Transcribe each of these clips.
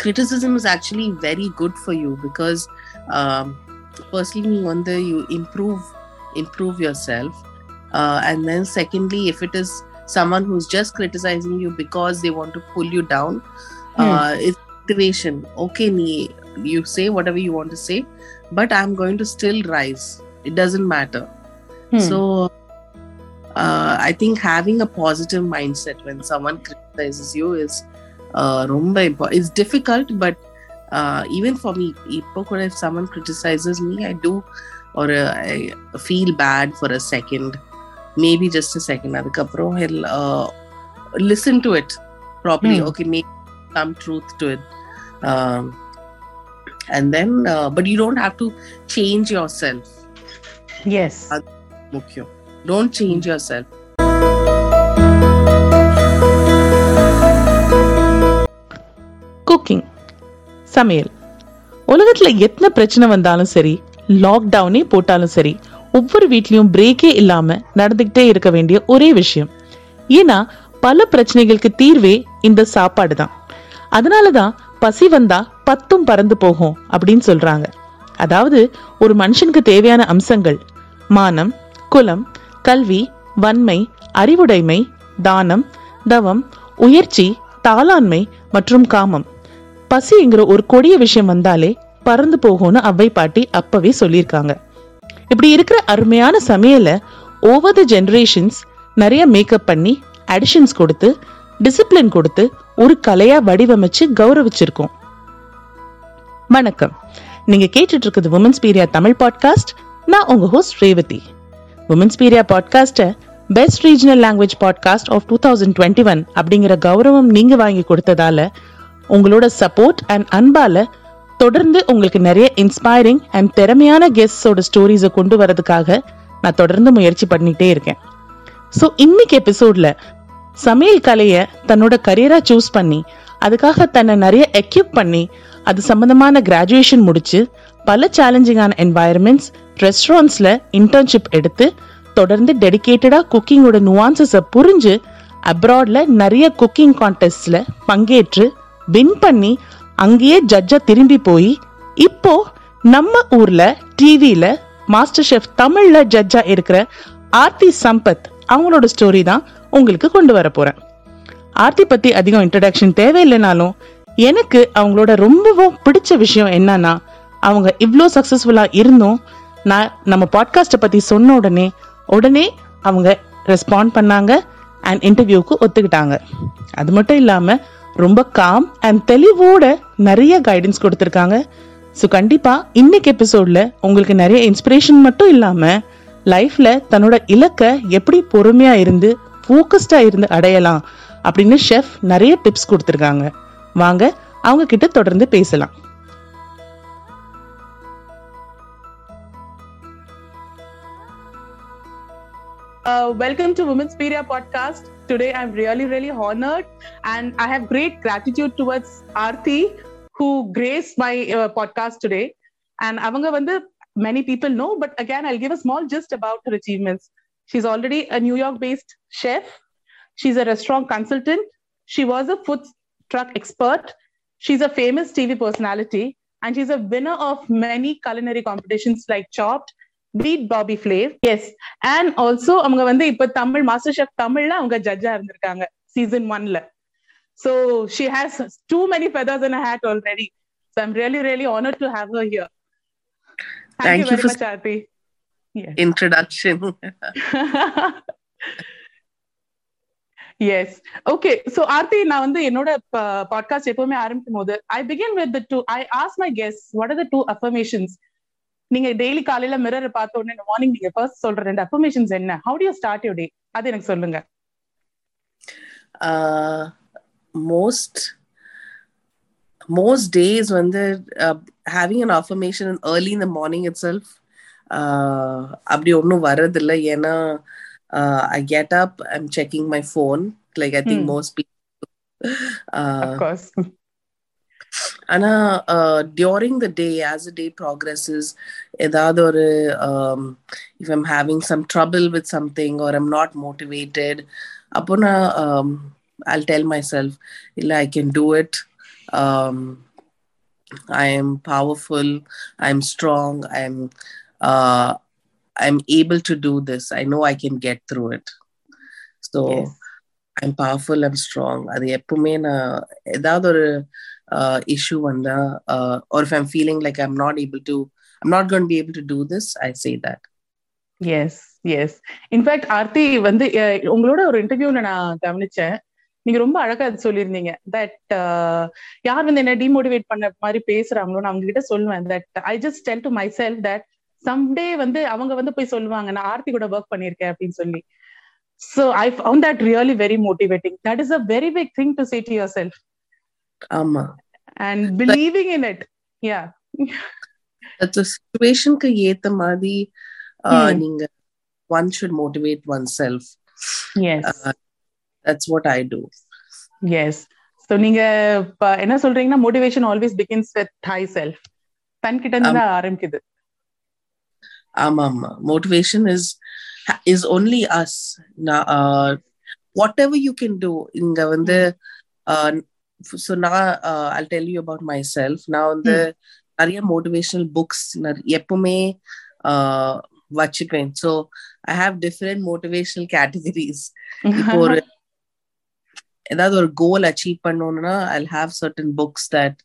criticism is actually very good for you because um, firstly on the you improve improve yourself. Uh, and then secondly if it is someone who's just criticizing you because they want to pull you down uh, it's motivation. Okay nee, you say whatever you want to say but i'm going to still rise. It doesn't matter. Hmm. so uh, i think having a positive mindset when someone criticizes you is ரொம்ப important it's difficult but uh, even for me இப்போ கூட if someone criticizes me i do or uh, i feel bad for a second maybe just a second அதுக்கப்புறம் he'll uh, listen to it properly Hmm. okay maybe some truth to it um, and then uh, but you don't have to change yourself yes முக்கியம் don't change yourself cooking சமையல். உலகத்தில் எத்தனை பிரச்சனை வந்தாலும் சரி லாக்டவுனே போட்டாலும் சரி ஒவ்வொரு வீட்லேயும் பிரேக்கே இல்லாமல் நடந்துக்கிட்டே இருக்க வேண்டிய ஒரே விஷயம். ஏன்னா பல பிரச்சனைகளுக்கு தீர்வே இந்த சாப்பாடு தான் அதனாலதான் பசி வந்தா பத்தும் பறந்து போகும் அப்படின்னு சொல்றாங்க. அதாவது ஒரு மனுஷனுக்கு தேவையான அம்சங்கள் மானம் குலம் கல்வி வன்மை அறிவுடைமை தானம் தவம் உயர்ச்சி தாளாண்மை மற்றும் காமம். பசிங்கிற ஒரு கொடிய விஷயம் வந்தாலே பறந்து போகும்னு அவ்வை பாட்டி அப்பவே சொல்லியிருக்காங்க. இப்படி இருக்கிற அருமையான சமையலை ஓவர் த ஜென்ரேஷன்ஸ் நிறைய மேக்கப் பண்ணி அடிஷன்ஸ் கொடுத்து டிசிப்ளின் கொடுத்து ஒரு கலையா வடிவமைச்சு கௌரவிச்சிருக்கோம். வணக்கம். நீங்க கேட்டுட்டு இருக்குது உமன்ஸ் பீரியா தமிழ் பாட்காஸ்ட் நான் உங்க host Revathi. Women's பீரியா podcast best regional language podcast of two thousand twenty one அப்படிங்கிற கௌரவம் நீங்க வாங்கி கொடுத்ததால உங்களோட சப்போர்ட் அண்ட் அன்பால தொடர்ந்து உங்களுக்கு நிறைய இன்ஸ்பைரிங் அண்ட் திறமையான கெஸ்டோட ஸ்டோரிஸை கொண்டு வரதுக்காக நான் தொடர்ந்து முயற்சி பண்ணிட்டே இருக்கேன். ஸோ இன்னைக்கு எபிசோட்ல சமையல் கலையை தன்னோட கரியரா சூஸ் பண்ணி அதுக்காக தன்னை நிறைய எக்யூப் பண்ணி அது சம்பந்தமான கிராஜுவேஷன் முடிச்சு பல சேலஞ்சிங்கான என்வாயர்மெண்ட்ஸ் ரெஸ்டாரண்ட்ஸில் இன்டர்ன்ஷிப் எடுத்து தொடர்ந்து டெடிக்கேட்டடாக குக்கிங்கோட நுவான்சஸை புரிஞ்சு அப்ராடில் நிறைய குக்கிங் கான்டெஸ்ட்ல பங்கேற்று வின் பண்ணி அங்கேயே ஜட்ஜா திரும்பி போய் இப்போ நம்ம ஊர்ல டிவியில மாஸ்டர் ஷெஃப் தமிழ்ல ஜட்ஜா இருக்கிற ஆர்த்தி சம்பத் அவங்களோட ஸ்டோரி தான் உங்களுக்கு கொண்டு வர போறேன். ஆர்த்தி பத்தி அதிகம் இன்ட்ரடக்ஷன் தேவையில்லைனாலும் எனக்கு அவங்களோட ரொம்பவும் பிடிச்ச விஷயம் என்னன்னா அவங்க இவ்வளோ சக்சஸ்ஃபுல்லா இருந்தும் நான் நம்ம பாட்காஸ்ட்டை பத்தி சொன்ன உடனே உடனே அவங்க ரெஸ்பாண்ட் பண்ணாங்க அண்ட் இன்டர்வியூக்கு ஒத்துக்கிட்டாங்க. அது மட்டும் இல்லாமல் ரொம்ப காம் அண்ட் தெளிவோட நிறைய கைடன்ஸ் கொடுத்துருக்காங்க. ஸோ கண்டிப்பா இன்னைக்கு எபிசோட்ல உங்களுக்கு நிறைய இன்ஸ்பிரேஷன் மட்டும் இல்லாம லைஃப்ல தன்னோட இலக்கை எப்படி பொறுமையா இருந்து ஃபோக்கஸ்டா இருந்து அடையலாம் அப்படின்னு ஷெஃப் நிறைய டிப்ஸ் கொடுத்துருக்காங்க. வாங்க அவங்க கிட்ட தொடர்ந்து பேசலாம். Uh, welcome to Women's Pedia podcast. Today, I'm really, really honored, and I have great gratitude towards Aarti, who graced my uh, podcast today. And Avanga Vanda, many people know, but again, I'll give a small gist about her achievements. She's already a New York-based chef. She's a restaurant consultant. She was a food truck expert. She's a famous TV personality, and she's a winner of many culinary competitions like Chopped, Beat Bobby Flav. Yes, and also அவங்க வந்து இப்ப Tamil master chef தமிழ்ல அவங்க ஜட்ஜா இருந்திருக்காங்க season ஒன்ல so she has too many feathers in hat already so I'm really really honour to have her here Thank thank you you very for- much Aarthi introduction. Yes okay so Aarthi நான் வந்து என்னோட podcast எப்பவுமே ஆரம்பிக்கும் போது I begin with two I ask my guest what are the two affirmations நீங்க daily காலையில mirror பார்த்த உடனே மார்னிங் நீங்க ஃபர்ஸ்ட் சொல்ற ரெண்டு அஃபர்மேஷன்ஸ் என்ன how to start your day அது எனக்கு சொல்லுங்க uh, most most days when they're uh, having an affirmation early in the morning itself uh, அப்படி ஒன்றும் வரதில்லை ஏன்னா uh, I get up I'm checking my phone like I think Hmm. ஆனா during the day as a day progresses ஏதாவது ஒரு if I'm having some trouble with something or I'm not motivated அப்போ நான் I'll tell myself இல்லை I can do it I am powerful. I'm strong. I'm uh, I'm able to do this. I know I can get through it. So Yes. I'm powerful. I'm strong. அது எப்பவுமே நான் ஏதாவது ஒரு Uh, issue வந்தா uh, or if I'm feeling like I'm not able to, I'm not going to be able to do this, I say that. Yes yes in fact Aarthi வந்து uh, உங்களோட ஒரு இன்டர்வியூல நான் கவனிச்சேன். நீங்க ரொம்ப அழகா அது சொல்லியிருந்தீங்க. தட் யார் வந்து என்ன டிமோட்டிவேட் பண்ண மாதிரி பேசுறாங்களோ நான் அவங்க கிட்ட சொல்லுவேன். That I just tell to myself that someday வந்து அவங்க வந்து போய் சொல்லுவாங்க நான் ஆர்த்தி கூட ஒர்க் பண்ணியிருக்கேன் அப்படின்னு சொல்லி. So I found that really very motivating that is a very big thing to say to yourself ஆமா and believing in it yeah அது சுச்சுவேஷனுக்கு ஏத்த மாதிரி uh, Hmm. நீங்க one should motivate oneself. Yes Uh, that's what I do. Yes so நீங்க இப்ப என்ன சொல்றீங்கன்னா motivation always begins with high self தன்கிட்ட இருந்து தான் ஆரம்பிக்குது Amama. Motivation is is only us. Na- Uh, whatever you can do. இங்க வந்து uh, so now uh, I'll tell you about myself. Now வந்து நிறைய motivational books எப்பவுமே uh, வச்சுப்பேன். So I have different motivational categories. இப்போ ஒரு ஏதாவது ஒரு கோல் அச்சீவ் பண்ணணும்னா I have certain books that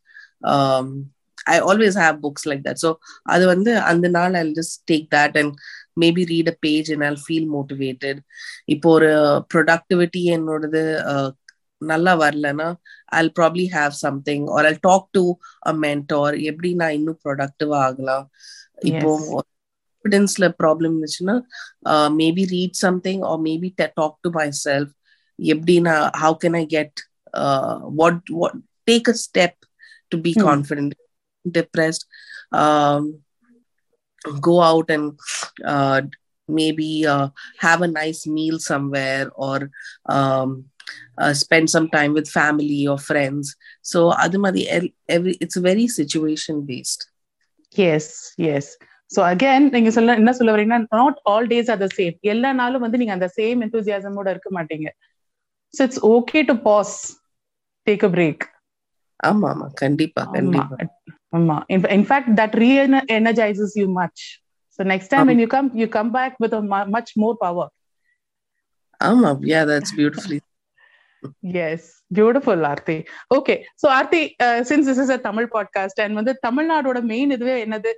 I always have books like that so அது வந்து அந்த நாள் I just take that and maybe read a page and I feel motivated இப்போ ஒரு ப்ரொடக்டிவிட்டி என்னோடது uh, நல்லா வரலன்னா I probably have something or I talk to a mentor எப்படி நான் இன்னும் ப்ரொடக்டிவா ஆகலாம் இப்போ Yes. கான்ஃபிடென்ஸ்ல ப்ராப்ளம் இருந்துச்சுன்னா maybe read something or maybe talk to myself எப்படின்னா how can I get what what take a step to be Hmm. Confident depressed go out and uh, maybe uh, have a nice meal somewhere or um, uh, spend some time with family or friends so adu madi every it's very situation based yes yes so again நீங்க சொல்ல என்ன சொல்ல வரீங்கன்னா not all days are the same எல்லா நாளும் வந்து நீங்க அந்த சேம் எந்தூசியாசமோட இருக்க மாட்டீங்க so it's okay to pause take a break ஆமா ஆமா கண்டிப்பா கண்டிப்பா ஆமா in fact that reenergizes you much so next time when you come you come back with a mu- much more power ஆமா yeah that's beautifully yes beautiful Aarthi okay so Aarthi since this is a Tamil podcast and வந்து தமிழ்நாடோட main இதுவே என்னது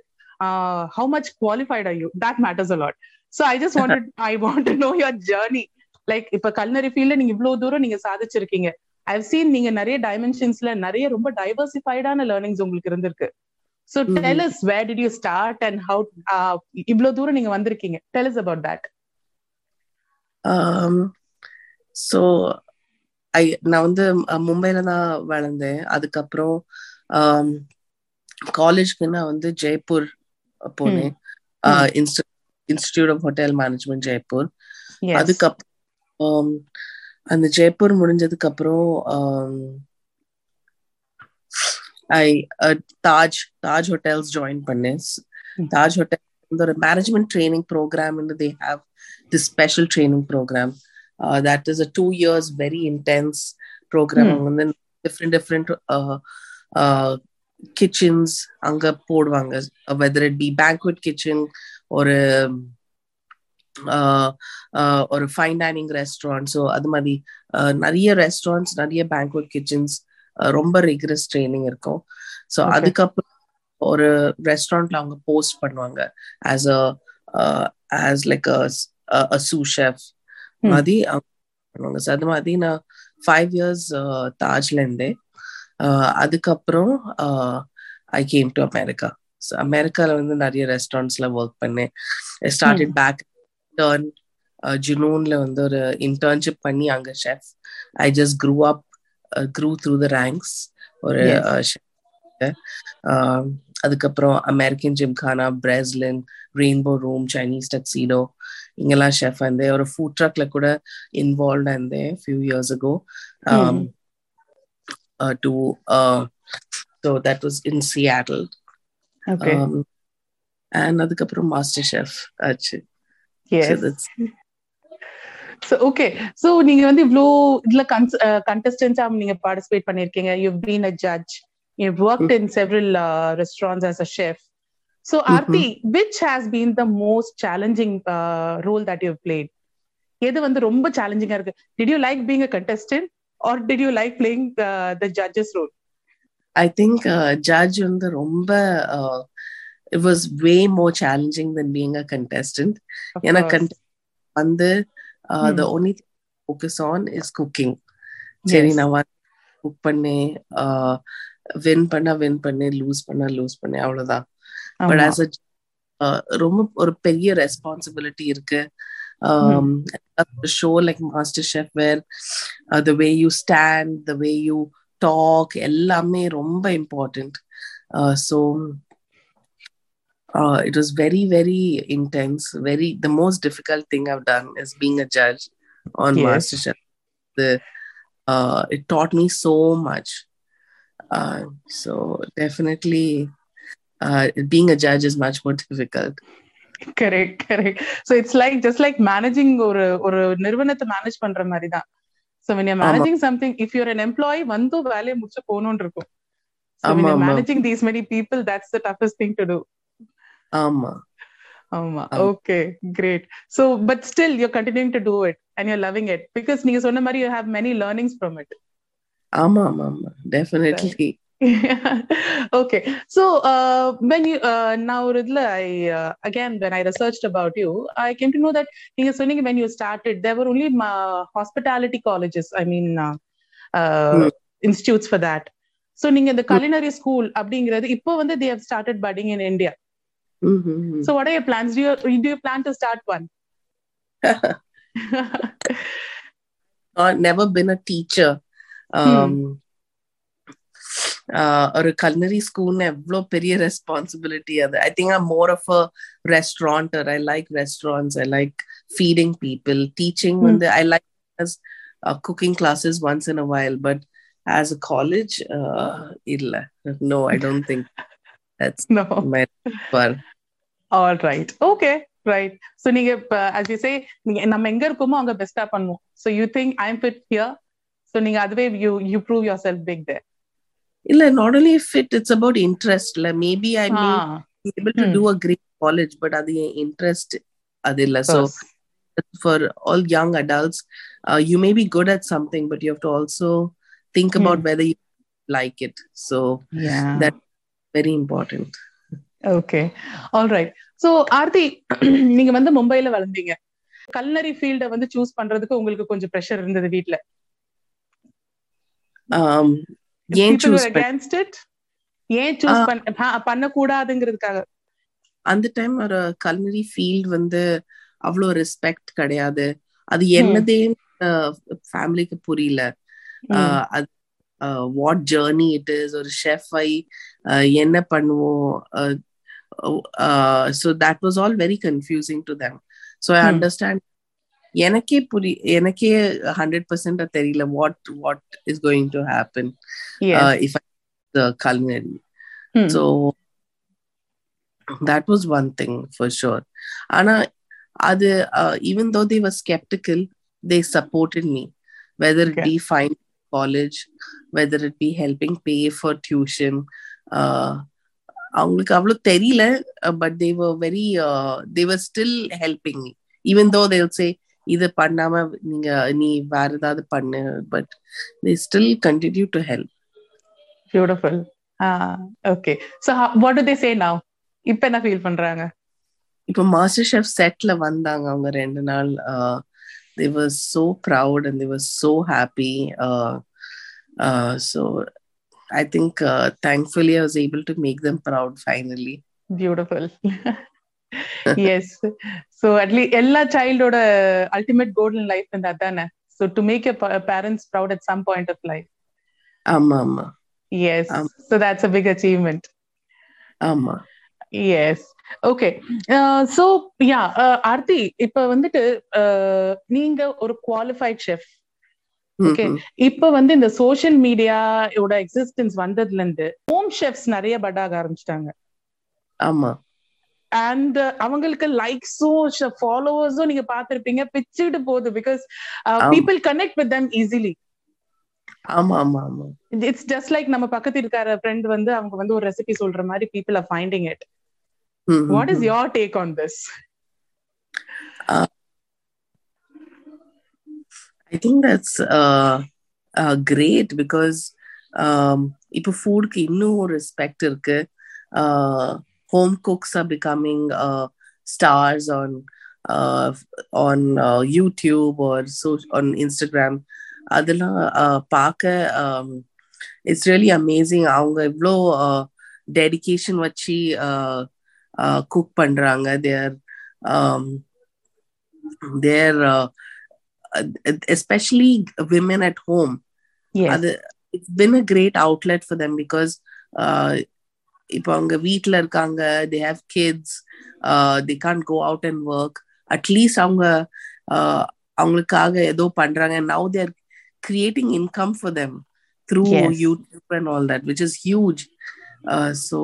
how much qualified are you that matters a lot so I just want I want know your journey like இப்ப culinary ஃபீல்ட்ல நீங்க இவ்வளவு தூரம் நீங்க சாதிச்சிருக்கீங்க I've seen நீங்க நிறைய டைமென்ஷன்ஸ்ல நிறைய ரொம்ப டைவர்சிஃபைடான லேர்னிங்ஸ் உங்களுக்கு இருந்திருக்கு so Mhm. Tell us where did you start and how இவ்வளவு தூரம் நீங்க வந்திருக்கீங்க tell us about that um so I நான் வந்து அஹ், மும்பைல தான் வளர்ந்தேன். அதுக்கப்புறம் காலேஜ்க்கு நான் வந்து ஜெய்ப்பூர் போனேன். Institute of hotel management Jaipur. அதுக்கப்புறம் அந்த ஜெய்ப்பூர் முடிஞ்சதுக்கு அப்புறம் I Taj Taj hotels join பண்ணேன். தாஜ் ஹோட்டல் வந்து ஒரு management training programme they have the special training programme that is a two years very intense programme ம். அவங்க வந்து டிஃப்ரெண்ட் டிஃப்ரெண்ட் கிச்சன்ஸ் அங்க போடுவாங்க. Whether it be banquet kitchen ஒரு ஆஹ் ஒரு ஃபைன் டைனிங் ரெஸ்டாரண்ட் ஸோ அது மாதிரி நிறைய ரெஸ்டாரண்ட்ஸ் நிறைய பேங்க்வெட் கிச்சன்ஸ் ரொம்ப ரிகரஸ் ட்ரைனிங் இருக்கும். ஸோ. அதுக்கப்புறம் ஒரு ரெஸ்டாரண்ட்ல அவங்க போஸ்ட் பண்ணுவாங்க. As a as like a sous chef அவங்க பண்ணுவாங்க அது மாதிரி நான் ஃபைவ் இயர்ஸ் தாஜ்ல இருந்தேன் அதுக்கப்புறம் ஐ கேம் டு அமெரிக்கா அமெரிக்கால வந்து நிறைய ரெஸ்டாரண்ட்ஸ்ல ஒர்க் பண்ணேன் ஸ்டார்டட் பேக் டர்ன் ஜுனூன்ல வந்து ஒரு இன்டர்ன்ஷிப் பண்ணி அங்க chef I just grew up grew through the ranks ஒரு அதுக்கப்புறம் American Gymkhana Breslin Rainbow Room Chinese Tuxedo இங்கெல்லாம் ஷெஃப் இருந்தேன் ஒரு ஃபுட் ட்ரக்ல கூட இன்வால்வ் இருந்தேன் few years ago. To so that was in Seattle and அதுக்கப்புறம் மாஸ்டர் ஷெஃப் ஆச்சு. ஸோ ஓகே ஸோ நீங்க வந்து இவ்ளோ இதுல கண்டெஸ்டன்ஸா நீங்க பார்ட்டிசிபேட் பண்ணிருக்கீங்க. You been a judge worked in several uh, restaurants as a chef. So, Mhm. Aarti, which has been the most challenging uh, role that you've played? எது வந்து ரொம்ப சேலஞ்சிங்கா இருக்கு did you like being a contestant or did you like playing the judges role I think uh, judge வந்து ரொம்ப uh, it was way more challenging than being a contestant. ஏன்னா வந்து uh, the Hmm. only thing I focus on is cooking. சரி நான் cook பண்ணி win பண்ண win பண்ணி loose பண்ண லூஸ் பண்ணி அவ்வளவுதான் பட் ஆஸ் அ ரொம்ப ஒரு பெரிய ரெஸ்பான்சிபிலிட்டி இருக்கு show like MasterChef where the way you stand the way you talk எல்லாமே ரொம்ப important so uh, it was very very intense very the most difficult thing i've done is being a judge on Yes. masterchef the uh, it taught me so much uh, so definitely uh, being a judge is much more difficult correct correct so it's like just like managing ஒரு ஒரு நிறுவனத்தை manage பண்ற மாதிரி தான் so when you're managing something if you're an employee வந்து வேலையை முடிச்சு போகணும்னு இருக்கும் ஸோ வென் ஆமா, யூர் ஆமா. Managing these many people that's the toughest thing to do ஆமா ஆமா ஆமா. Okay great so but still you're continuing to do it and you're loving it because நீங்க சொன்ன மாதிரி you have many learnings from it ஆமா ஆமா ஆமா definitely okay so uh, when you uh, now Ridla, I uh, again when I researched about you, I came to know that நீங்க சொன்னீங்க when you started there were only uh, hospitality colleges. I mean uh, uh, Hmm. institutes for that. So நீங்க இந்த culinary school அப்படிங்கிறது இப்போ வந்து they have started budding in India. Mhm. So what are your plans? Do you do you plan to start one? uh, never been a teacher. Um, uh, ஒரு culinary school எவ்வளோ பெரிய responsibility அது I think I more of a restaurateur I like restaurants I like feeding people teaching Hmm. வந்து I like cooking classes once in a while but as a college இல்ல no I don't think that's no. My for All right. Okay. Right. So நீங்க இப்ப as you say நீங்க நம்ம எங்க இருக்கோமோ அங்க பெஸ்டா பண்ணுவோம். So you think I'm fit here. So நீங்க அதுவே you you prove yourself big there. இல்ல not only fit it's about interest like maybe I may Ah, be able to Hmm. do a great college but அது என் interest அது இல்ல so course. for all young adults, uh, you may be good at something, but you have to also think about Hmm. whether you like it. So yeah. that- very important. Okay all right so Aarthi நீங்க வந்து மும்பைல வளர்ந்தீங்க culinary ஃபீல்ட வந்து choose பண்றதுக்கு உங்களுக்கு கொஞ்சம் pressure இருந்தது வீட்ல Um, ஏன் பண்ண- against it? ஏன் சூஸ். பண்ண பண்ணக்கூடாதுங்கிறதுக்காக. அந்த டைம் ஒரு கல்னரி ஃபீல்ட் வந்து அவ்வளோ ரெஸ்பெக்ட் கிடையாது. அது என்னதே ஃபேமிலிக்கு புரியல. அது வாட் ஜேர்னி இட் இஸ் ஒரு ஷெஃப் ஐ என்ன பண்ணுவோம் so that was all very confusing to them so I. Understand எனக்கே புரி எனக்கே ஹண்ட்ரட் பர்சன்ட் தெரியல what what is going to happen if the culinary So that was one thing for sure. Anna, other uh, even though they were skeptical, they supported me, whether it Okay. be fine college, whether it be helping pay for tuition. Uh, அவங்களுக்கு அவ்வளோ தெரியல but they were very they were still helping me even though they'll say இது பண்ணாம நீங்க நீ வேற ஏதாவது பண்ணு but they still continue to help beautiful okay so what do they say now இப்போ என்ன ஃபீல் பண்றாங்க? இப்போ மாஸ்டர் ஷெஃப் செட்ல வந்தாங்க அவங்க ரெண்டு நாள். They were so proud and they were so happy so I think thankfully I was able to make them proud finally beautiful yes so at least எல்லா சைல்டோட அல்டிமேட் கோல் இன் லைஃப் அதானே? So to make a parents proud at some point of life ஆமா ஆமா. Yes. So that's a big achievement ஆமா. Yes okay so yeah Aarthi இப்ப வந்துட்டு uh, நீங்க ஒரு குவாலிஃபைட் ஷெஃப் Okay. ம்ஹும். இப்ப வந்து இந்த சோஷியல் மீடியாவோட எக்ஸிஸ்டன்ஸ் வந்ததுல இருந்து ஹோம் ஷெஃப்ஸ் நிறைய பட்டாக ஆரம்பிச்சிட்டாங்க. ஆமா. அண்ட் அவங்களுக்கு லைக்ஸும் ஃபாலோவர்ஸும் நீங்க பாத்திருப்பீங்க பிச்சுட்டு போகுது because. People connect with them easily ஆமா ஆமா ஆமா. இட்ஸ் ஜஸ்ட் லைக் நம்ம பக்கத்து இருக்கார ஃப்ரெண்ட் வந்து அவங்க வந்து ஒரு ரெசிபி சொல்ற மாதிரி people are finding it what is. Your take on this I think that's uh, uh, great because um, இப்போ ஃபுட்க்கு இன்னும் ஒரு ரெஸ்பெக்ட் இருக்கு. Home cooks are becoming stars on on YouTube or so on Instagram அதெல்லாம் uh, பார்க்க it's really amazing அவங்க இவ்வளோ dedication வச்சு குக் பண்றாங்க தேர் தேர் especially women at home Yes. அது it's been a great outlet for them because uh, இப்போ அவங்க வீட்ல இருக்காங்க they have kids uh, they can't go out and work at least அவங்க uh, அவங்களுக்காக ஏதோ பண்றாங்க now they're creating income for them through Yes. YouTube and all that which is huge uh, so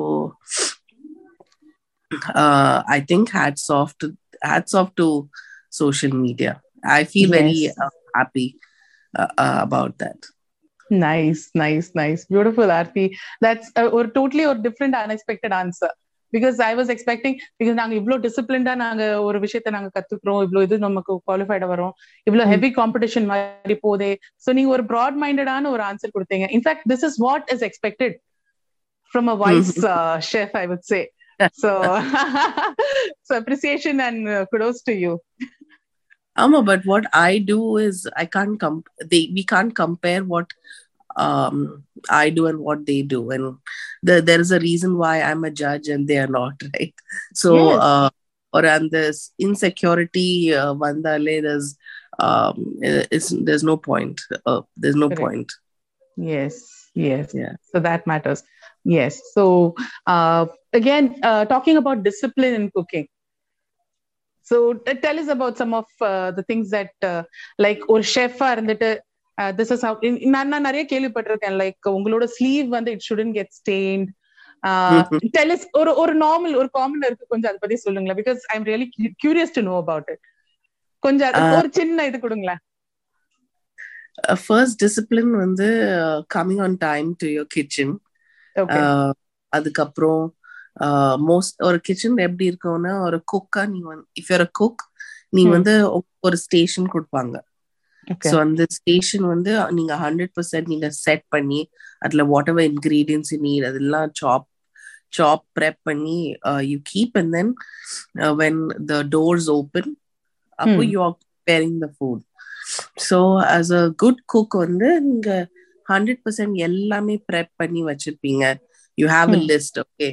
uh, I think hats off to hats off to social media I feel very Uh, uh, uh, nice, nice. Beautiful, Aarti. That's a, ஒரு totally ஒரு different unexpected answer. Because I was expecting, because நாங்க இவ்ளோ டிசிப்ளின்டா நாங்க ஒரு விஷயத்த நாங்க கத்துக்கிறோம் இவ்ளோ இது நமக்கு குவாலிஃபைட வரும் Mm. ஹெவி காம்படிஷன் மாதிரி போதே சோ நீங்க ஒரு ப்ராட் மைண்டடான ஒரு ஆன்சர் கொடுத்தீங்க in fact this is what is expected from a wise chef I would say so so appreciation and uh, kudos to you Amma, but what I do is I can't comp they we can't compare what um I do and what they do. And the, there is a reason why I'm a judge and they are not, right? So Yes. uh or and this insecurity uh vandale there's um it's there's no point. Uh, there's no Correct. point. Yes, yes. Yeah. So that matters. Yes. So uh, again, uh, talking about discipline in cooking. So t- tell us about some of uh, the things that, uh, like, ஒரு ஷெஃபா இருந்துட்டு uh, this is how in- நான் நான் நிறைய கேள்விப்பட்டிருக்கேன். Like உங்களோட sleeve வந்து it shouldn't get stained டெலிஸ் ஒரு ஒரு நார்மல் ஒரு காமன் இருக்கு. கொஞ்சம் அதை பத்தி சொல்லுங்களேன். Because I am really curious to know about it கொஞ்சம் Uh, ஒரு சின்ன இது கொடுங்களேன். Uh, first discipline வந்து uh, coming on time to your kitchen. Okay ah அதுக்கப்புறம் மோஸ்ட் ஒரு கிச்சன் எப்படி இருக்கும்னா ஒரு குக்கா நீங்க வந்து இஃப் யூர் குக் நீ Hmm. வந்து ஒரு ஸ்டேஷன் கொடுப்பாங்க. ஸோ அந்த ஸ்டேஷன் வந்து நீங்க ஹண்ட்ரட் பர்சன்ட் நீங்க செட் பண்ணி அதுல வாட் எவர் இன்கிரீடியன்ஸ் நீட் அதெல்லாம் சாப் சாப் ப்ரெப் பண்ணி you keep and then when the doors open அப்போ. You are preparing the food so as a good cook வந்து நீங்க ஹண்ட்ரட் பர்சன்ட் எல்லாமே ப்ரெப் பண்ணி வச்சிருப்பீங்க. You have a. List okay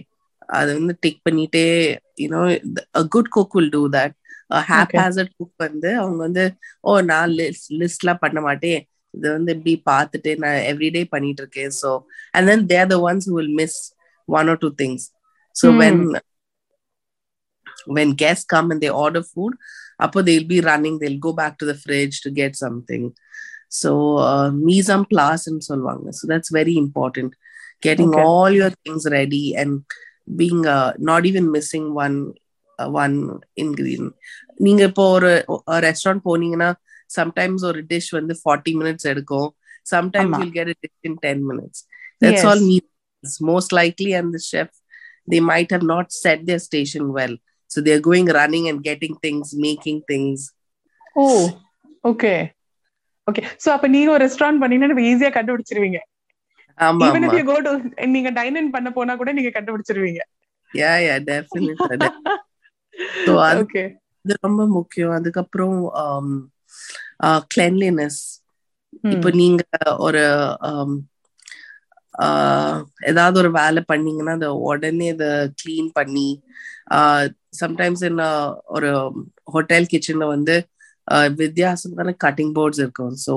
அது வந்து டிக் பண்ணிட்டே you know a good cook will do that hop ஹாசட் cook வந்து அவங்க வந்து ஓ நான் லிஸ்ட் லிஸ்ட்லாம் பண்ண மாட்டேன் இது வந்து இப்படி பார்த்துட்டு நான் எவ்ரிடே பண்ணிட்டு இருக்கேன் so and then there the ones will miss one or two things so Hmm. When when guests come and they order food அப்போ they'll be running they'll go back to the fridge to get something so uh, mise en place ன்னு சொல்லுவாங்க so that's very important getting Okay. all your things ready and being uh, not even one uh, ingredient. நீங்க இப்போ ஒரு restaurant போனீங்கன்னா sometimes ஒரு dish வந்து forty minutes எடுக்கும். Sometimes. Will get dish in ten minutes that's. All means most likely and the chef they might have not set their station well. So they're going running and getting things making things. Oh okay okay so அப்ப நீங்க ஒரு restaurant பண்ணீங்கன்னா ஈஸியா கண்டுபிடிச்சிருவீங்க. Even if you go to நீங்க dine in பண்ண போனா கூட நீங்க கண்டுபிடிச்சிருவீங்க. Yeah yeah definitely. அது- ஓகே இது ரொம்ப முக்கியம். அதுக்கப்புறம் கிளென்லினஸ் இப்போ நீங்க ஒரு um, ஆஹ், ஏதாவது ஒரு வேலை பண்ணீங்கன்னா அதை உடனே அதை க்ளீன் பண்ணி சம்டைம்ஸ் என்ன ஒரு ஹோட்டல் கிச்சன்ல வந்து ஆஹ், வித்தியாசமான கட்டிங் போர்ட்ஸ் இருக்கும். So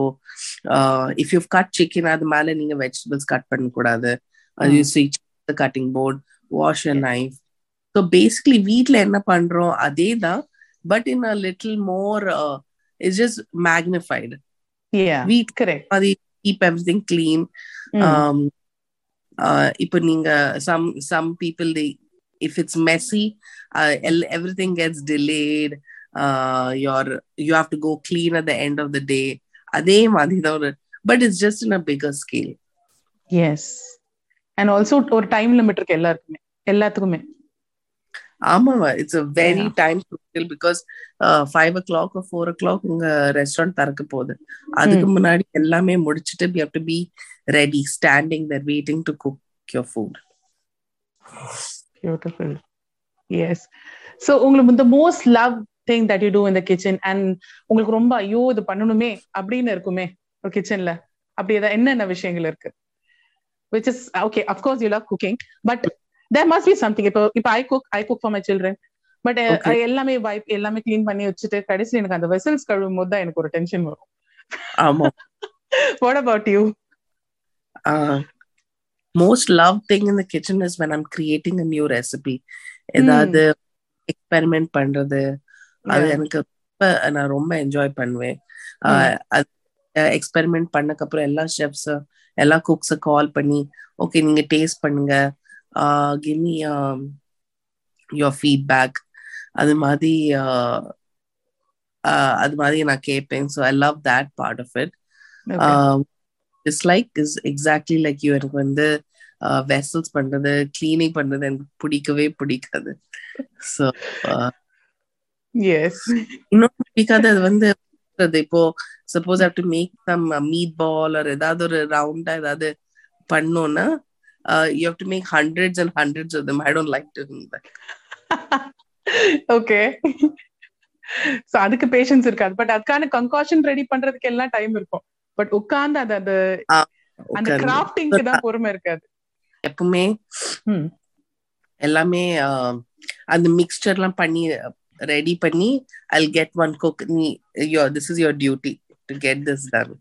if you cut chicken அது மேல நீங்க வெஜிடபிள்ஸ் கட் பண்ணக்கூடாது. Cutting board wash and knife so basically வீட்ல என்ன பண்றோம் அதே தான் but in a little more it's just magnified yeah வீட் கரெக்ட் அது keep everything clean um uh இப்போ நீங்க some some people they if it's messy uh, el- everything gets delayed uh you're you have to go clean at the end of the day அதே மாதிரி தான் ஒரு but it's just in a bigger scale yes and also ஒரு time limit இருக்கு எல்லாருக்குமே எல்லாத்துக்குமே ஆமாவா? It's a very Yeah. time crucial because five o'clock four o'clock உங்க ரெஸ்டாரண்ட் திறக்க போகுது. அதுக்கு முன்னாடி எல்லாமே முடிச்சிட்டு have to be ready standing there waiting to cook your food. Beautiful yes so உங்களுக்கு the most love thing that you do in the kitchen and உங்களுக்கு ரொம்ப ஐயோ இது பண்ணணுமே அப்படின்னு இருக்குமே ஒரு கிச்சன்ல அப்படி ஏதாவது என்னென்ன விஷயங்கள் இருக்கு? Which is okay of course you love cooking there must be something. இப்போ இப்போ I cook I cook for my children but. எல்லாமே வைப் எல்லாமே க்ளீன் பண்ணி வச்சுட்டு கடைசியில் எனக்கு அந்த வெசல்ஸ் கழுவும் போது தான் எனக்கு ஒரு டென்ஷன் வரும். ஆமா. What about you most loved thing in the kitchen is when I'm creating a new recipe. ஏதாவது எக்ஸ்பெரிமெண்ட் பண்றது. அது எனக்கு ரொம்ப நான் ரொம்ப என்ஜாய் பண்ணுவேன். ஆஹ் அது எக்ஸ்பெரிமெண்ட் பண்ணக்கப்புறம் எல்லா ஷெஃப்ஸ் எல்லா குக்ஸை கால் பண்ணி ஓகே நீங்க டேஸ்ட் பண்ணுங்க. கிவ் மீ யோர் ஃபீட்பேக் அது மாதிரி ஆஹ் ஆஹ் அது மாதிரி நான் கேட்பேன் so I love that part of it dislike is exactly like you எனக்கு வந்து வெசல்ஸ் பண்றது கிளீனிங் பண்றது எனக்கு பிடிக்கவே பிடிக்காது. ஸோ இன்னொன்று பிடிக்காது அது வந்து இப்போ suppose have to make some meatball ஒரு ஏதாவது ஒரு ரவுண்டா ஏதாவது பண்ணோம்னா you have to make hundreds and hundreds of them I don't like to okay so அதுக்கு பேஷன்ஸ் இருக்காது. பட் அதுக்கான கன்காஷன் ரெடி பண்றதுக்கு எல்லாம் டைம் இருக்கும். பட் உட்கார்ந்து அது அந்த அந்த கிராஃப்டிங்க்கு தான் பொறுமை இருக்காது. எப்பவுமே ம். எல்லாமே அந்த மிக்சர்லாம் பண்ணி ரெடி பண்ணி ஐ கெட் ஒன் குக் நீ your this is your duty to get this done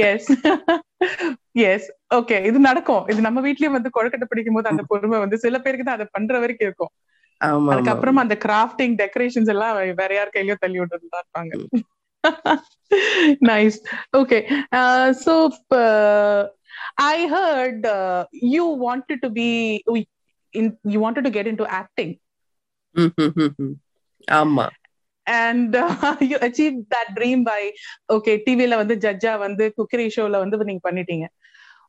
yes yes okay இது நடக்கும். இது நம்ம வீட்லயும் வந்து கொழுக்கட்டை பிடிக்கும் போது அந்த பொறுமை வந்து சில பேருக்கு தான் அதை பண்ற வரைக்கும் இருக்கும். அதுக்கப்புறம் அந்த கிராஃப்டிங் டெக்கரேஷன்ஸ் எல்லாம் வேற யார் கையிலயோ தள்ளி விட்டுட்டு தான் இருப்பாங்க. Nice okay so I heard you wanted to be you wanted to get into acting. ஆமா. And uh, you achieved that dream by okay டிவில வந்து ஜட்ஜா வந்து குக்கரி ஷோல வந்து நீங்க பண்ணிட்டீங்க.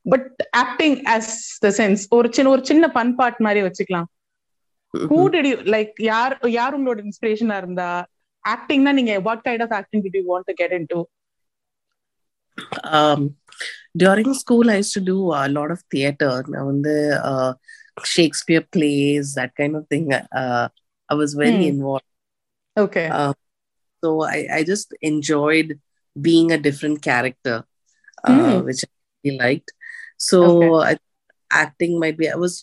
But acting as the sense ஒரு சின்ன ஒரு சின்ன பன் பார்ட் மாதிரி வச்சுக்கலாம். ஹூ டிட் யூ லைக் யார் யார் உங்களோட இன்ஸ்பிரேஷனா இருந்தா ஆக்டிங்னா நீங்க what kind of acting did you want to get into during school i used to do a lot of theater. நான் வந்து uh, shakespeare plays that kind of thing. Uh, i was very Hmm. involved okay so I, I just enjoyed being a different character uh, Hmm. which i really liked so Okay. I, acting might be i was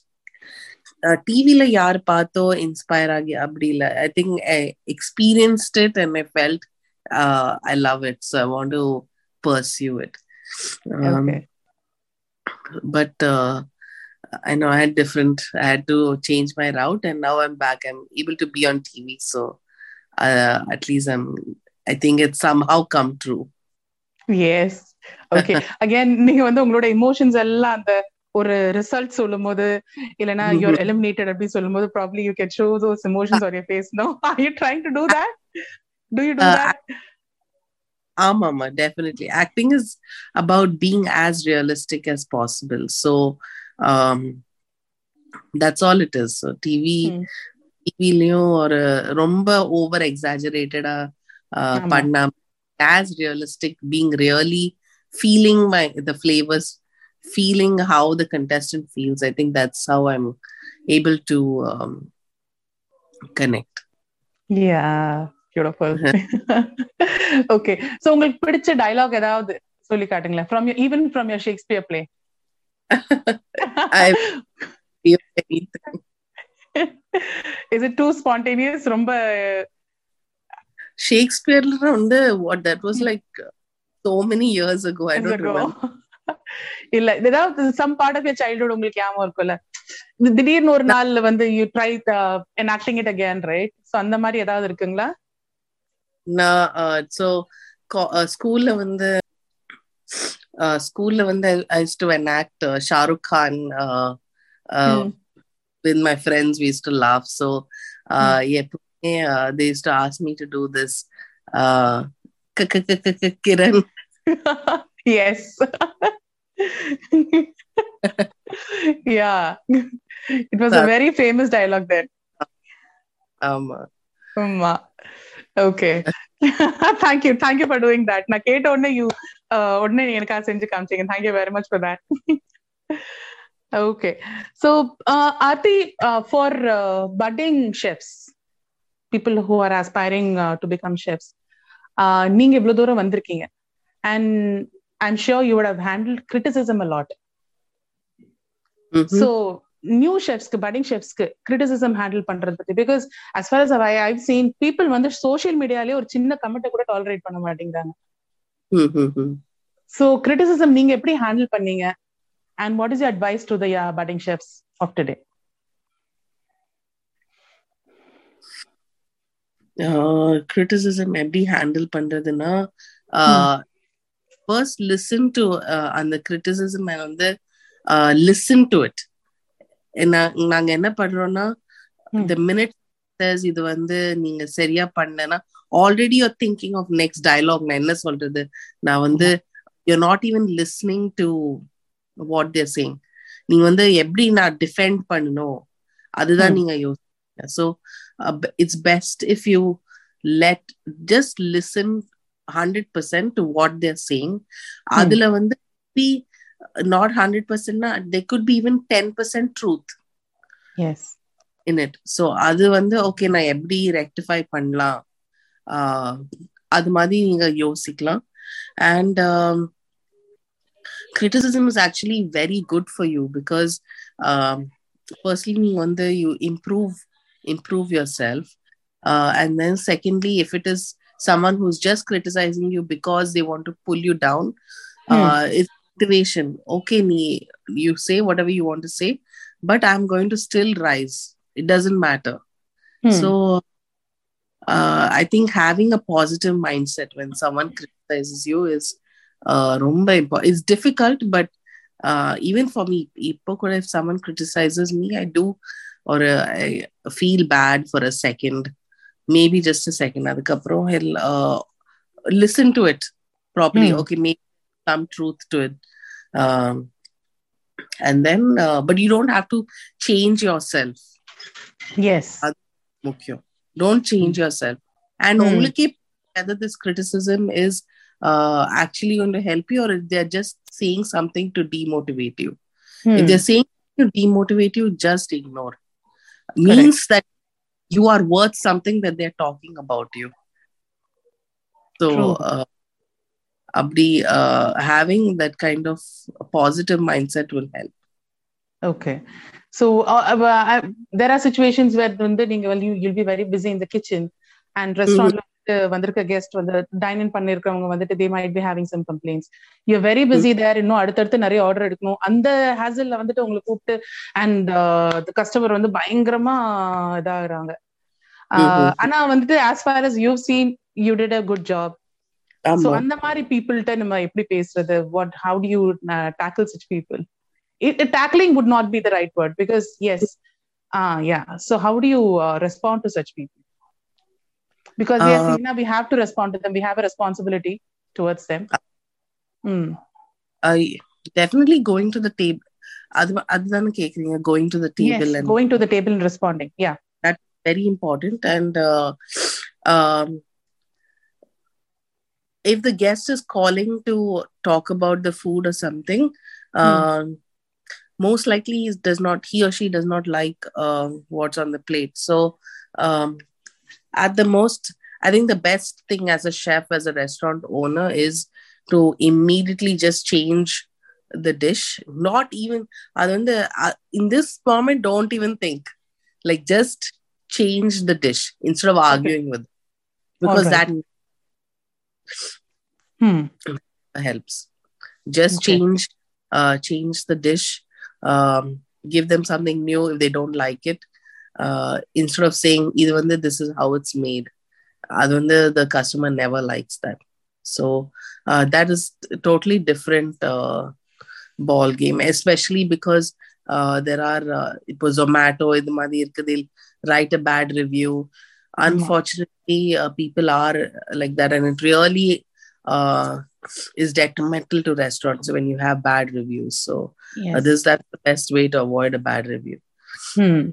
uh, டிவில யார் பார்த்தோ inspire ஆகி அப்படி இல்ல I think I experienced it and I felt I love it so I want to pursue it okay but uh, I know I had different. I had to change my route, and now I'm back. I'm able to be on TV, so uh, at least I'm. I think it's somehow come true. Yes okay again நீங்க வந்து உங்களோட emotions எல்லாம் அந்த ஒரு result சொல்லும் போது இல்லனா your Mhm. Eliminated அப்படி சொல்லும் போது probably you can show those emotions on your face no are you trying to to that to you to Uh, that Ah, mama, definitely. Acting is about being as realistic as possible. So um, that's all it is. So TV, Hmm. டிவிலையும் ஒரு ரொம்ப over எக்ஸாஜரேட்டடா ஆமா. பண்ண as realistic being really feeling my the flavors feeling how the contestant feels i think that's how i'm able to um, connect yeah beautiful okay so உங்களுக்கு பிடிச்ச dialogue ஏதாவது சொல்லி காட்டுங்களேன் from even from your Shakespeare play I- Feel anything. is it too spontaneous ரொம்ப shakespeare வந்து what that was like so many years ago. I don't ago. remember. இல்ல ஏதாவது some part of your childhood உங்களுக்கு ஞாபகம் இருக்கும்ல? திடீர்னு ஒரு நாள்ல வந்து you try acting it again right so அந்த மாதிரி ஏதாவது இருக்குங்களா? நான் ஸோ ஸ்கூல்ல வந்து ஸ்கூல்ல வந்து I to enact uh, Shahrukh Khan. with my friends we used to laugh so uh, எப்பவுமே uh, they used to ask me to do this uh, K- k- k- k- k- Kiran. yes. yeah. It was a That- very famous dialogue then. ஆமா Amma. Okay. thank you. Thank you for doing that. நான் கேட்ட உடனே you uh, உடனே எனக்காக செஞ்சு காமிச்சீங்க. Thank you very much for that. okay. So, uh, Aarti, uh, for uh, budding chefs, people who are aspiring uh, to become chefs, uh, நீங்க இவ்வளவு தூரம் வந்திருக்கீங்க and I'm sure you would have handled criticism a lot. Mhm. So new ஷெஃப்ஸ்க்கு budding ஷெஃப்ஸ்க்கு criticism handle பண்றது பத்தி because as far as I I've seen people வந்து social மீடியாலே ஒரு சின்ன கமெண்ட்டை கூட டாலரேட் பண்ண மாட்டேங்கிறாங்க. ஸோ கிரிட்டிசிசம் நீங்க எப்படி ஹேண்டில் பண்ணீங்க and what is advice to the budding chefs of today criticism எப்படி ஹேண்டில் பண்றதுன்னா ஃபர்ஸ்ட் லிசன் டு அந்த கிரிட்டிசிசம் வந்து லிசன் டு இட் நாங்க என்ன பண்றோம்னா. இந்த மினிட் இது வந்து நீங்க சரியா பண்ணனா already you're thinking of next dialogue நான் என்ன சொல்றது? நான் வந்து you're not even listening to what they're saying நீங்க வந்து எப்படி நான் டிஃபெண்ட் பண்ணணும் அதுதான். நீங்க யோசிங்க. So it's best if you let just listen 100% to what they're saying. அதுல வந்து be not 100% na, there could be even 10% truth yes in it. So அது வந்து ஓகே நான் எப்படி ரெக்டிஃபை பண்ணலாம்? ஆஹ் அது மாதிரி நீங்க யோசிக்கலாம். And um, criticism is actually very good for you because um, firstly wonder you improve improve yourself uh, and then secondly if it is someone who's just criticizing you because they want to pull you down hmm. uh, it's motivation okay me you say whatever you want to say but i'm going to still rise it doesn't matter hmm. so uh, i think having a positive mindset when someone criticizes you is ரொம்ப important it's difficult but uh, even for me இப்போ கூட if someone criticizes me i do or uh, i feel bad for a second maybe just a second அதுக்கப்புறம் he'll uh, listen to it properly Hmm. okay maybe some truth to it um, and then uh, but you don't have to change yourself yes முக்கியம் don't change yourself and Hmm. உங்களுக்கே whether this criticism is uh, actually going to help you or if they're just saying something to demotivate you. Hmm. If they're saying to demotivate you, just ignore. Correct. Means that you are worth something that they're talking about you. So, uh, Abdi, uh, having that kind of positive mindset will help. Okay. So, uh, I, there are situations where, you, you'll be very busy in the kitchen and hmm. restaurant mm-hmm. வந்திருக்க guest வந்து time in பண்ணிருக்கவங்க வந்துட்டு they might be having some complaints you're very busy there இன்னும் அடுத்தடுத்து நிறைய order எடுக்கணும் அந்த ஹேசல்ல வந்துட்டு உங்களை கூப்பிட்டு அண்ட் கஸ்டமர் வந்து பயங்கரமா இதாகுறாங்க Uh, Mhm. ஆனா வந்துட்டு as far as you've seen you did a good job so ஆமா. அந்த மாதிரி பீப்புள்கிட்ட நம்ம எப்படி பேசுறது what how do you uh, tackle such people it, it- tackling would not be the right word because yes uh yeah so how do you because yes Uh, Hina, we have to respond to them we have a responsibility towards them mm. I definitely going to the table அது அதுதானே கேக்குறீங்க going to the yes table and going to the table and responding yeah very important and uh, um, if the guest is calling to talk about the food or something um, most likely he does not he or she does not like uh, what's on the plate so um, at the most i think the best thing as a chef as a restaurant owner is to immediately just change the dish not even other than the uh, in this moment don't even think like just change the dish instead of arguing okay. with them. because that hmm. helps just okay. change uh change the dish um give them something new if they don't like it uh instead of saying either one this is how it's made other than the, the customer never likes that so uh, that is totally different uh, ball game especially because uh, there are uh, it was zomato இது மாதிரி இருக்கு, they'll write a bad review unfortunately uh, people are like that and it really uh, is detrimental to restaurants when you have bad reviews. So Yes. uh, this that's the best way to avoid a bad review. Hmm.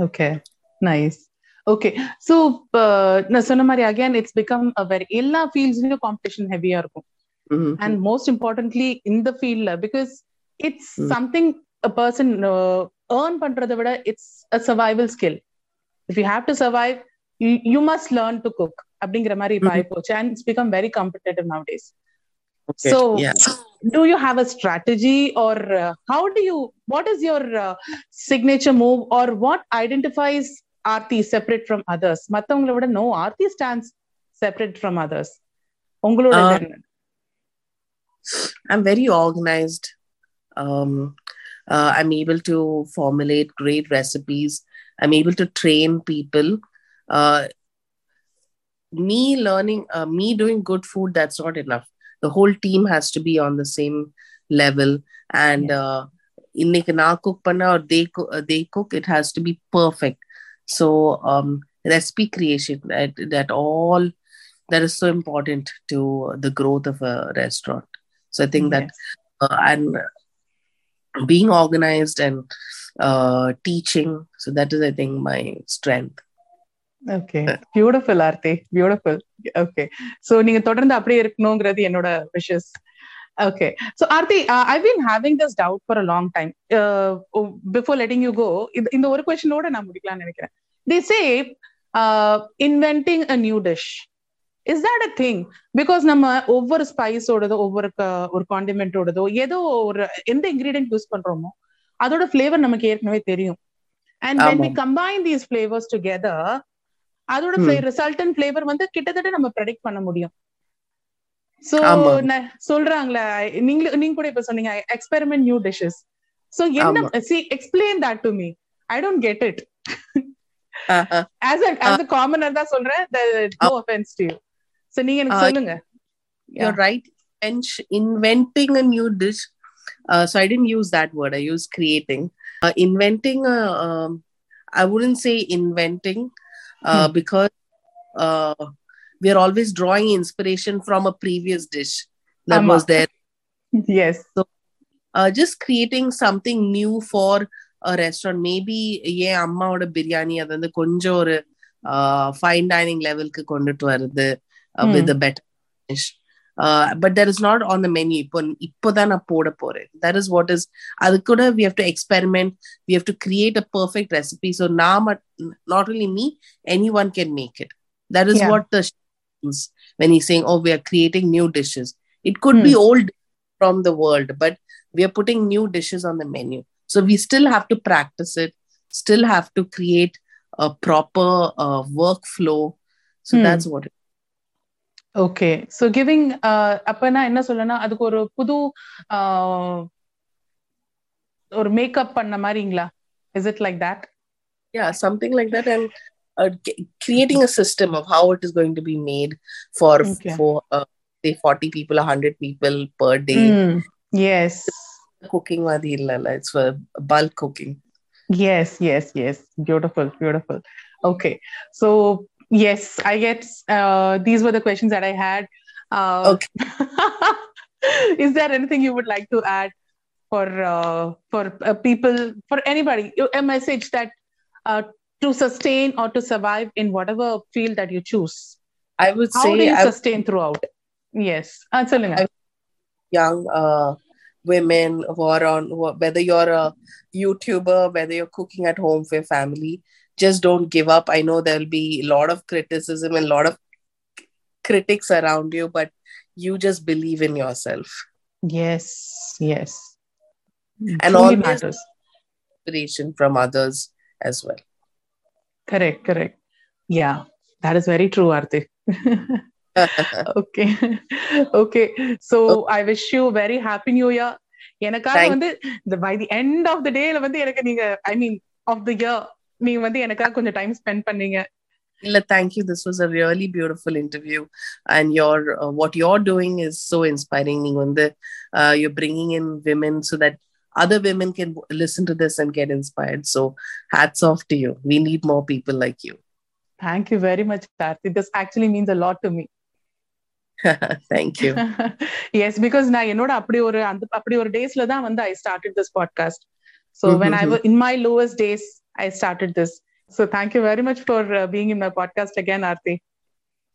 Okay. Nice. Okay. So uh, நான் சொன்ன மாதிரி again it's become a very எல்லா ஃபீல்ட்ஸ்லயும் competition ஹெவியா இருக்கும் Mhm. and most importantly in the field because it's Mm. something a person uh, earn பண்றதை விட it's a survival skill if you have to survive you, you must learn to cook அப்படிங்கிற மாதிரி இப்ப Mhm. ஆயிப்போச்சு and it's become very competitive nowadays Okay. so yeah. do you have a strategy or uh, how do you what is your uh, signature move or what identifies aarti separate from others மத்தவங்கள விட no aarti stands separate from others உங்களோட Uh, இது என்ன? I'm very organized. Um, uh, I'm able to formulate great recipes. I'm able to train people. Uh, me learning, uh, me doing good food, that's not enough. The whole team has to be on the same level. And uh, இன்னைக்கு நான் cook பண்ண or they cook, uh, they cook, it has to be perfect. So um, recipe creation, that, that all that is so important to the growth of a restaurant. So I think that Yes. uh, and being organized and uh, teaching. So that is, I think, my strength. Okay beautiful Aarthi beautiful Okay so நீங்க தொடர்ந்து அப்படியே இருக்கணுங்கிறது என்னோட wishes okay so Aarthi I been having this doubt for a long time before letting you go இந்த ஒரு கொஸ்டினோட நான் முடிக்கலாம்னு நினைக்கிறேன். Say inventing a new dish is that a thing because நம்ம ஒவ்வொரு ஸ்பைஸோடதோ ஒவ்வொரு ஒரு காண்டிமெண்டோடதோ ஏதோ ஒரு எந்த இன்கிரீடியன்ட் யூஸ் பண்றோமோ அதோட ஃபிளேவர் நமக்கு ஏற்கனவே தெரியும். அண்ட் when we ஆமாம். combine these flavors together அதோட. ரிசல்டன் ஃபிளேவர் வந்து கிட்டத்தட்ட நம்ம ப்ரெடிக்ட் பண்ண முடியும் சோ. சொல்றாங்களே நீங்க நீங்க கூட இப்ப சொன்னீங்க எக்ஸ்பெரிமெண்ட் நியூ டிஷஸ் சோ என்ன. See explain that to me I don't get it. As as a commoner தான் சொல்றேன் no offence to you so நீங்க எனக்கு சொல்லுங்க You're right. Inch- inventing a new dish. Uh, so I didn't use that word. I used creating. Uh, inventing. Uh, um, I wouldn't say inventing uh, because uh, we are always drawing inspiration from a previous dish that ஆமா. was there. Yes uh, just creating something new for a restaurant maybe ஏன் அம்மாவோட பிரியாணி அது வந்து கொஞ்சம் ஒரு fine dining லெவலுக்கு கொண்டுட்டு வருது Hmm. With better But that is not on the menu இப்போ இப்போதான் நான் போட போறேன் தட் இஸ் வாட் இஸ் அது கூட we have to experiment we have to create a perfect recipe so நான் not only me anyone can make it that is Yeah. What the when he's saying oh we are creating new dishes it could be old from the world but we are putting new dishes on the menu so we still have to practice it still have to create a proper uh, workflow so Hmm. that's what it okay so giving அப்ப நான் என்ன சொல்லனா அதுக்கு ஒரு புது uh, ஒரு makeup பண்ண மாதிரிங்களா is it like that yeah something like that and uh, c- creating a system of how it is going to be made for Okay. for uh, say 40 people 100 people per day yes cooking madi illala it's for bulk cooking Yes, yes, yes. Beautiful, beautiful. Okay. So, yes i get uh, these were the questions that i had. Uh, okay. is there anything you would like to add for uh, for uh, people for anybody a message that uh, to sustain or to survive in whatever field that you choose? I would how say how do you I sustain would... throughout? Yes uh, answering young uh, women who are on whether you're a youtuber whether you're cooking at home for your family just don't give up i know there'll be a lot of criticism and a lot of critics around you but you just believe in yourself Yes, yes. And Truly always- matters. inspiration from others as well Correct, correct. Yeah, that is very true, Arti. okay okay so i wish you very happy new year எனக்காக Thank- வந்து இந்த by the end of the டேல வந்து எனக்கு நீங்க I mean of the year நீங்க வந்து எனக்காக கொஞ்சம் டைம் ஸ்பெண்ட் பண்ணீங்க Illa, thank you this was a really beautiful interview and your uh, what you're doing is so inspiring நீங்க வந்து, uh, you're bringing in women so that other women can w- listen to this and get inspired so hats off to you we need more people like you thank you very much Aarthi this actually means a lot to me thank you yes because நான் என்னோட அப்படி ஒரு அந்த அப்படி ஒரு டேஸ்ல தான் வந்து I started this podcast so when I in my lowest days I started this so thank you very much for being in my podcast again Aarthi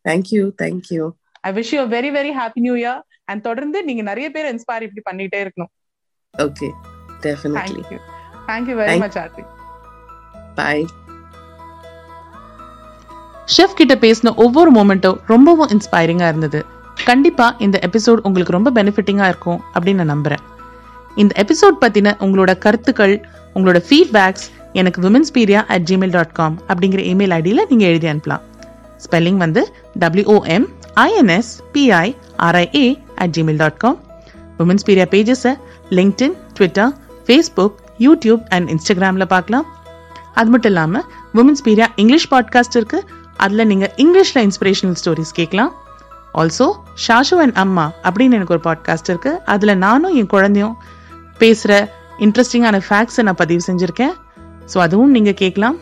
thank you thank you I wish you very very happy new year and தொடர்ந்து நீங்க நிறைய பேர் inspire இப்படி பண்ணிட்டே இருக்கணும். Okay definitely thank you thank you very Thank- much Aarthi bye chef கிட்ட பேசின ஒவ்வொரு மூமெண்ட்டும் ரொம்பவும் இன்ஸ்பைரிங்கா இருந்தது. கண்டிப்பா இந்த எபிசோட் உங்களுக்கு ரொம்ப பெனிஃபிட்டிங்கா இருக்கும் அப்படின்னு நான் நம்புறேன். இந்த எபிசோட் பத்தின உங்களோட கருத்துக்கள் உங்களோட ஃபீட்பேக்ஸ் எனக்கு Wominspiria at Gmail dot com அப்படிங்கிற இமெயில் ஐடியில் நீங்கள் எழுதி அனுப்பலாம். ஸ்பெல்லிங் வந்து W O M I N S P I R I A at Gmail dot com Wominspiria பேஜஸை LinkedIn Twitter Facebook YouTube and இன்ஸ்டாகிராமில் பார்க்கலாம். அது மட்டும் இல்லாமல் உமன்ஸ் பீரியா இங்கிலீஷ் பாட்காஸ்ட் இருக்கு. அதில் நீங்கள் இங்கிலீஷில் இன்ஸ்பிரேஷனல் ஸ்டோரிஸ் கேட்கலாம் ஆல்சோ ஷாஷு அண்ட் அம்மா அப்படின்னு எனக்கு ஒரு பாட்காஸ்ட் இருக்கு. அதில் நானும் என் குழந்தையும் பேசுகிற இன்ட்ரெஸ்டிங்கான ஃபேக்ட்ஸை நான் பதிவு செஞ்சுருக்கேன். ஸோ அதுவும் நீங்கள் கேட்கலாம்.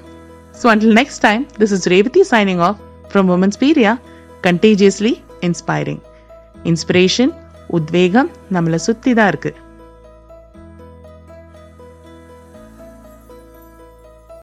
So until next time this is Revathi signing off from Wominspiria contagiously inspiring inspiration உத்வேகம் நம்மளை சுற்றி தான் இருக்குது